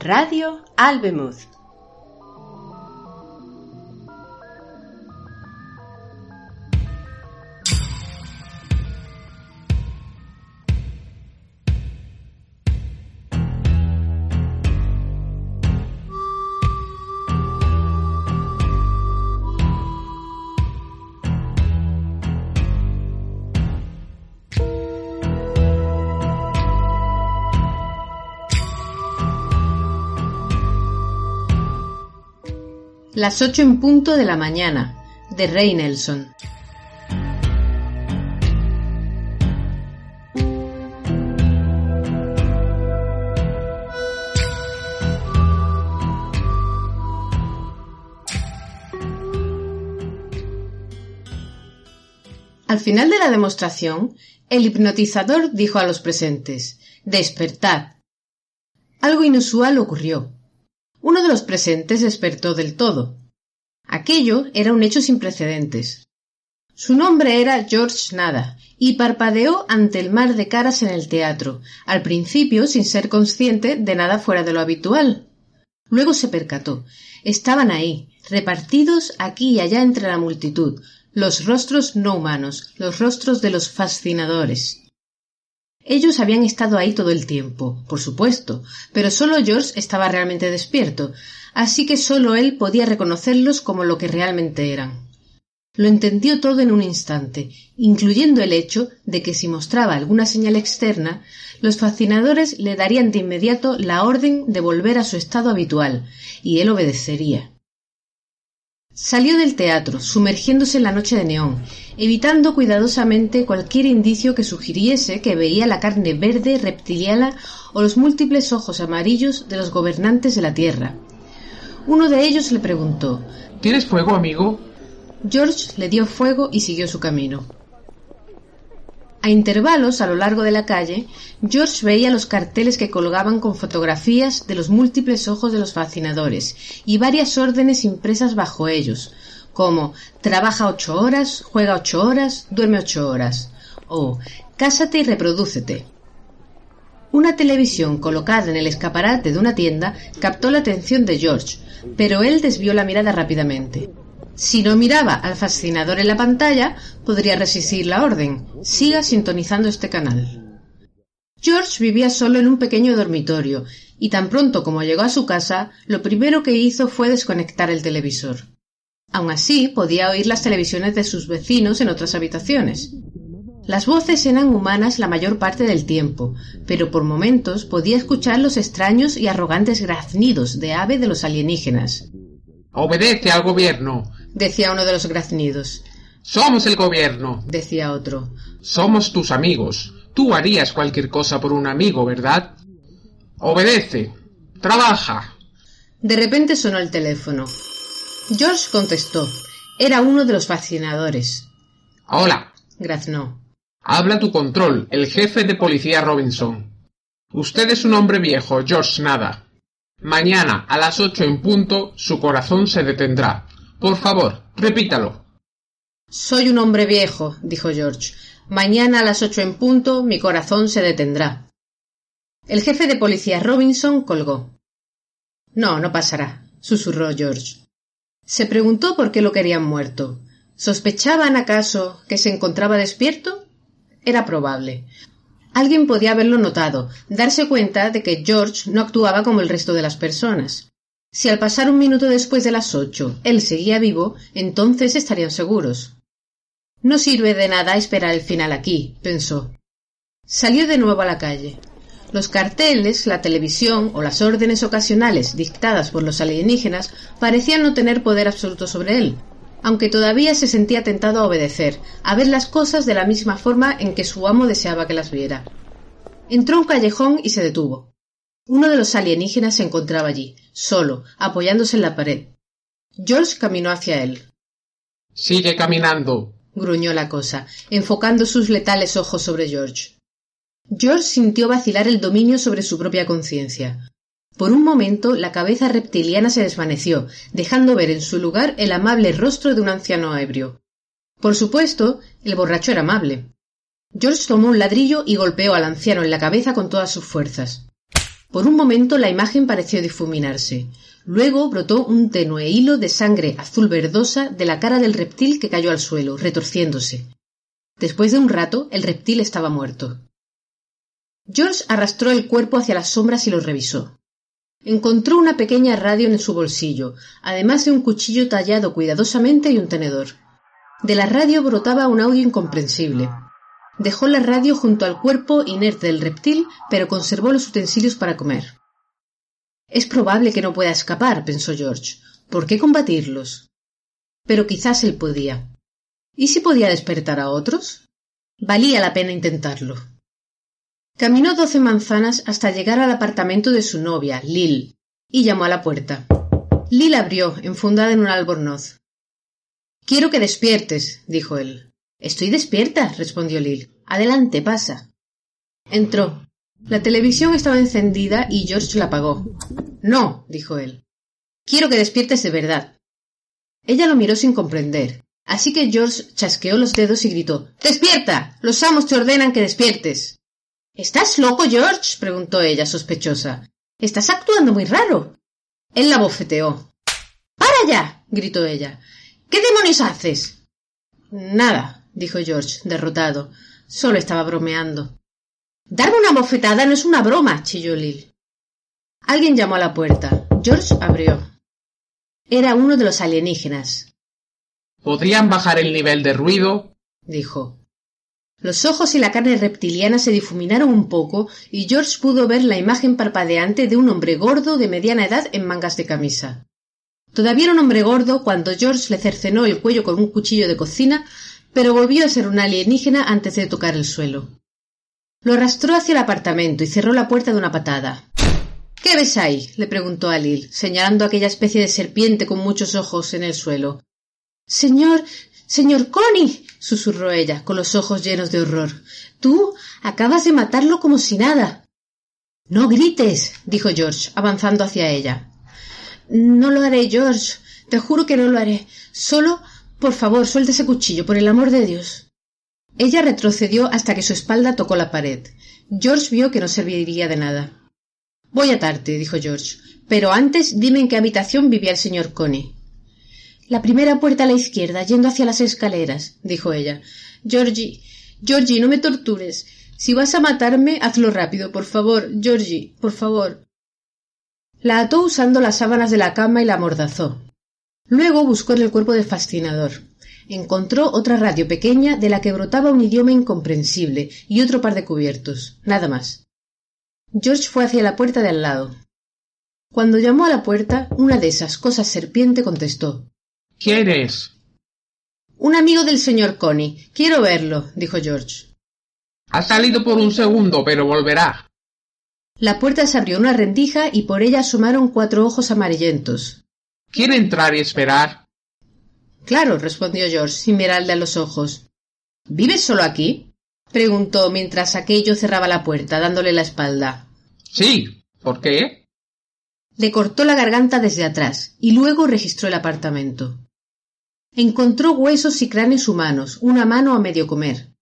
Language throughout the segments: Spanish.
Radio Albemuth. Las ocho en punto de la mañana, de Rey Nelson. Al final de la demostración, el hipnotizador dijo a los presentes Despertad. Algo inusual ocurrió. Uno de los presentes despertó del todo. Aquello era un hecho sin precedentes. Su nombre era George Nada, y parpadeó ante el mar de caras en el teatro, al principio sin ser consciente de nada fuera de lo habitual. Luego se percató. Estaban ahí, repartidos aquí y allá entre la multitud, los rostros no humanos, los rostros de los fascinadores. Ellos habían estado ahí todo el tiempo, por supuesto, pero solo George estaba realmente despierto, así que solo él podía reconocerlos como lo que realmente eran. Lo entendió todo en un instante, incluyendo el hecho de que si mostraba alguna señal externa, los fascinadores le darían de inmediato la orden de volver a su estado habitual, y él obedecería. Salió del teatro, sumergiéndose en la noche de neón, evitando cuidadosamente cualquier indicio que sugiriese que veía la carne verde reptiliana o los múltiples ojos amarillos de los gobernantes de la Tierra. Uno de ellos le preguntó ¿Tienes fuego, amigo? George le dio fuego y siguió su camino. A intervalos a lo largo de la calle, George veía los carteles que colgaban con fotografías de los múltiples ojos de los fascinadores y varias órdenes impresas bajo ellos, como trabaja ocho horas, juega ocho horas, duerme ocho horas, o cásate y reprodúcete. Una televisión colocada en el escaparate de una tienda captó la atención de George, pero él desvió la mirada rápidamente. Si no miraba al fascinador en la pantalla, podría resistir la orden. Siga sintonizando este canal. George vivía solo en un pequeño dormitorio, y tan pronto como llegó a su casa, lo primero que hizo fue desconectar el televisor. Aun así, podía oír las televisiones de sus vecinos en otras habitaciones. Las voces eran humanas la mayor parte del tiempo, pero por momentos podía escuchar los extraños y arrogantes graznidos de ave de los alienígenas. Obedece al gobierno decía uno de los graznidos. Somos el gobierno, decía otro. Somos tus amigos. Tú harías cualquier cosa por un amigo, ¿verdad? Obedece. Trabaja. De repente sonó el teléfono. George contestó. Era uno de los fascinadores. Hola. Graznó. Habla tu control, el jefe de policía Robinson. Usted es un hombre viejo, George Nada. Mañana, a las ocho en punto, su corazón se detendrá. Por favor, repítalo. Soy un hombre viejo, dijo George. Mañana a las ocho en punto mi corazón se detendrá. El jefe de policía Robinson colgó. No, no pasará, susurró George. Se preguntó por qué lo querían muerto. ¿Sospechaban acaso que se encontraba despierto? Era probable. Alguien podía haberlo notado, darse cuenta de que George no actuaba como el resto de las personas. Si al pasar un minuto después de las ocho él seguía vivo, entonces estarían seguros. No sirve de nada esperar el final aquí, pensó. Salió de nuevo a la calle. Los carteles, la televisión o las órdenes ocasionales dictadas por los alienígenas parecían no tener poder absoluto sobre él, aunque todavía se sentía tentado a obedecer, a ver las cosas de la misma forma en que su amo deseaba que las viera. Entró un callejón y se detuvo. Uno de los alienígenas se encontraba allí, solo, apoyándose en la pared. George caminó hacia él. Sigue caminando. gruñó la cosa, enfocando sus letales ojos sobre George. George sintió vacilar el dominio sobre su propia conciencia. Por un momento la cabeza reptiliana se desvaneció, dejando ver en su lugar el amable rostro de un anciano ebrio. Por supuesto, el borracho era amable. George tomó un ladrillo y golpeó al anciano en la cabeza con todas sus fuerzas. Por un momento la imagen pareció difuminarse. Luego brotó un tenue hilo de sangre azul verdosa de la cara del reptil que cayó al suelo, retorciéndose. Después de un rato, el reptil estaba muerto. George arrastró el cuerpo hacia las sombras y lo revisó. Encontró una pequeña radio en su bolsillo, además de un cuchillo tallado cuidadosamente y un tenedor. De la radio brotaba un audio incomprensible. Dejó la radio junto al cuerpo inerte del reptil, pero conservó los utensilios para comer. Es probable que no pueda escapar, pensó George. ¿Por qué combatirlos? Pero quizás él podía. ¿Y si podía despertar a otros? Valía la pena intentarlo. Caminó doce manzanas hasta llegar al apartamento de su novia, Lil, y llamó a la puerta. Lil abrió, enfundada en un albornoz. Quiero que despiertes, dijo él. Estoy despierta, respondió Lil. Adelante, pasa. Entró. La televisión estaba encendida y George la apagó. No, dijo él. Quiero que despiertes de verdad. Ella lo miró sin comprender, así que George chasqueó los dedos y gritó Despierta. Los amos te ordenan que despiertes. ¿Estás loco, George? preguntó ella, sospechosa. Estás actuando muy raro. Él la bofeteó. ¡Para ya! gritó ella. ¿Qué demonios haces? Nada, dijo George, derrotado. Solo estaba bromeando. Darme una bofetada no es una broma, chilló Lil. Alguien llamó a la puerta. George abrió. Era uno de los alienígenas. ¿Podrían bajar el nivel de ruido? dijo. Los ojos y la carne reptiliana se difuminaron un poco y George pudo ver la imagen parpadeante de un hombre gordo de mediana edad en mangas de camisa. Todavía era un hombre gordo cuando George le cercenó el cuello con un cuchillo de cocina, pero volvió a ser un alienígena antes de tocar el suelo. Lo arrastró hacia el apartamento y cerró la puerta de una patada. ¿Qué ves ahí? le preguntó a Lil, señalando aquella especie de serpiente con muchos ojos en el suelo. Señor. señor Connie. susurró ella, con los ojos llenos de horror. Tú acabas de matarlo como si nada. No grites. dijo George, avanzando hacia ella. No lo haré, George. Te juro que no lo haré. Solo, por favor, suelte ese cuchillo, por el amor de Dios. Ella retrocedió hasta que su espalda tocó la pared. George vio que no serviría de nada. Voy a atarte, dijo George. Pero antes dime en qué habitación vivía el señor Coney. La primera puerta a la izquierda, yendo hacia las escaleras, dijo ella. Georgie, Georgie, no me tortures. Si vas a matarme, hazlo rápido, por favor. Georgie, por favor. La ató usando las sábanas de la cama y la amordazó. Luego buscó en el cuerpo del fascinador. Encontró otra radio pequeña de la que brotaba un idioma incomprensible y otro par de cubiertos. Nada más. George fue hacia la puerta de al lado. Cuando llamó a la puerta, una de esas cosas serpiente contestó. ¿Quién es? Un amigo del señor Coney. Quiero verlo, dijo George. Ha salido por un segundo, pero volverá. La puerta se abrió una rendija y por ella asomaron cuatro ojos amarillentos. ¿Quiere entrar y esperar? Claro, respondió George, sin mirarle a los ojos. ¿Vives solo aquí? preguntó mientras aquello cerraba la puerta, dándole la espalda. Sí. ¿Por qué? Le cortó la garganta desde atrás y luego registró el apartamento. Encontró huesos y cráneos humanos, una mano a medio comer.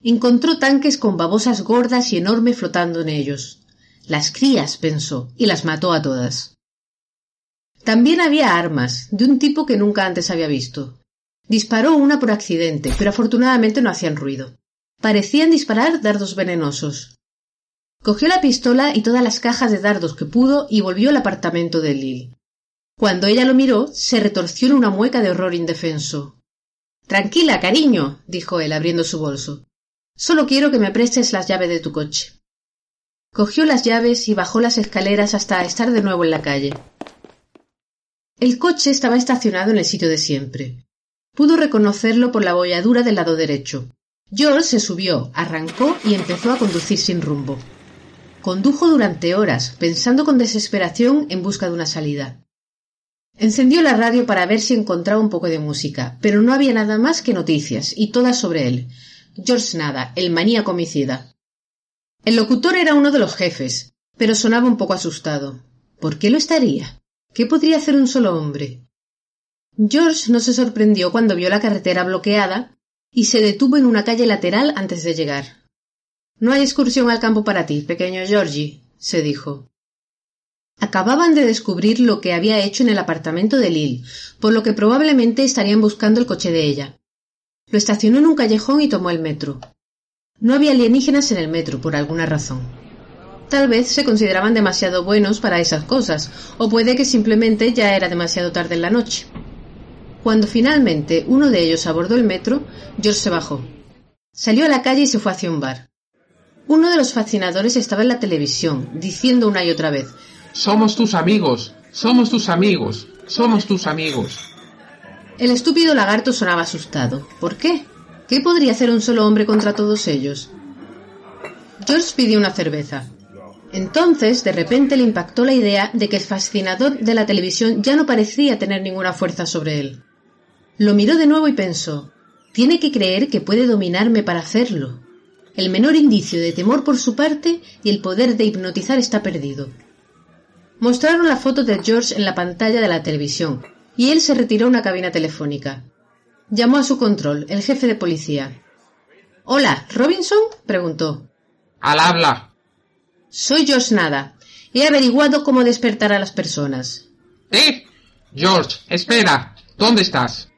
Encontró tanques con babosas gordas y enormes flotando en ellos. Las crías, pensó, y las mató a todas. También había armas, de un tipo que nunca antes había visto. Disparó una por accidente, pero afortunadamente no hacían ruido. Parecían disparar dardos venenosos. Cogió la pistola y todas las cajas de dardos que pudo y volvió al apartamento de Lil. Cuando ella lo miró, se retorció en una mueca de horror indefenso. Tranquila, cariño, dijo él abriendo su bolso. Solo quiero que me prestes las llaves de tu coche. Cogió las llaves y bajó las escaleras hasta estar de nuevo en la calle. El coche estaba estacionado en el sitio de siempre. Pudo reconocerlo por la bolladura del lado derecho. George se subió, arrancó y empezó a conducir sin rumbo. Condujo durante horas, pensando con desesperación en busca de una salida. Encendió la radio para ver si encontraba un poco de música, pero no había nada más que noticias, y todas sobre él. George Nada, el maníaco homicida. El locutor era uno de los jefes, pero sonaba un poco asustado. ¿Por qué lo estaría? ¿Qué podría hacer un solo hombre? George no se sorprendió cuando vio la carretera bloqueada y se detuvo en una calle lateral antes de llegar. No hay excursión al campo para ti, pequeño Georgie, se dijo. Acababan de descubrir lo que había hecho en el apartamento de Lil, por lo que probablemente estarían buscando el coche de ella. Lo estacionó en un callejón y tomó el metro. No había alienígenas en el metro, por alguna razón. Tal vez se consideraban demasiado buenos para esas cosas, o puede que simplemente ya era demasiado tarde en la noche. Cuando finalmente uno de ellos abordó el metro, George se bajó. Salió a la calle y se fue hacia un bar. Uno de los fascinadores estaba en la televisión, diciendo una y otra vez Somos tus amigos, somos tus amigos, somos tus amigos. El estúpido lagarto sonaba asustado. ¿Por qué? ¿Qué podría hacer un solo hombre contra todos ellos? George pidió una cerveza. Entonces, de repente le impactó la idea de que el fascinador de la televisión ya no parecía tener ninguna fuerza sobre él. Lo miró de nuevo y pensó, tiene que creer que puede dominarme para hacerlo. El menor indicio de temor por su parte y el poder de hipnotizar está perdido. Mostraron la foto de George en la pantalla de la televisión, y él se retiró a una cabina telefónica. Llamó a su control, el jefe de policía. Hola, ¿Robinson? preguntó. Al habla. Soy George Nada. He averiguado cómo despertar a las personas. ¿Eh? George, espera. ¿Dónde estás?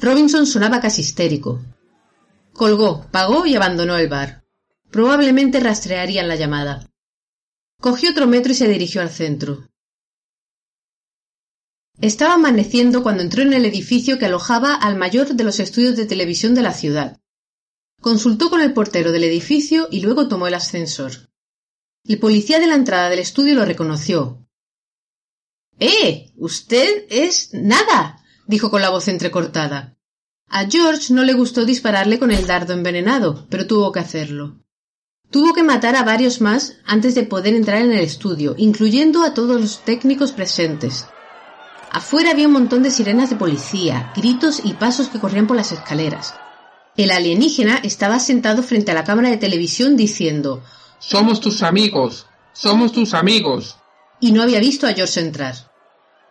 Robinson sonaba casi histérico. Colgó, pagó y abandonó el bar. Probablemente rastrearían la llamada. Cogió otro metro y se dirigió al centro. Estaba amaneciendo cuando entró en el edificio que alojaba al mayor de los estudios de televisión de la ciudad. Consultó con el portero del edificio y luego tomó el ascensor. El policía de la entrada del estudio lo reconoció. ¡Eh! Usted es nada. dijo con la voz entrecortada. A George no le gustó dispararle con el dardo envenenado, pero tuvo que hacerlo. Tuvo que matar a varios más antes de poder entrar en el estudio, incluyendo a todos los técnicos presentes. Afuera había un montón de sirenas de policía, gritos y pasos que corrían por las escaleras. El alienígena estaba sentado frente a la cámara de televisión diciendo somos tus amigos. Somos tus amigos. Y no había visto a George entrar.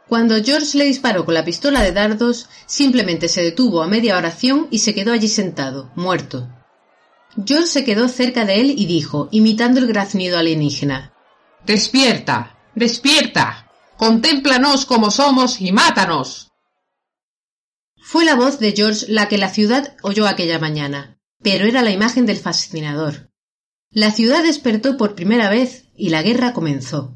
Cuando George le disparó con la pistola de dardos, simplemente se detuvo a media oración y se quedó allí sentado, muerto. George se quedó cerca de él y dijo, imitando el graznido alienígena. Despierta. Despierta. Contémplanos como somos y mátanos. Fue la voz de George la que la ciudad oyó aquella mañana, pero era la imagen del fascinador. La ciudad despertó por primera vez y la guerra comenzó.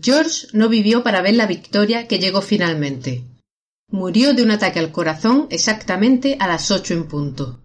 George no vivió para ver la victoria que llegó finalmente. Murió de un ataque al corazón exactamente a las ocho en punto.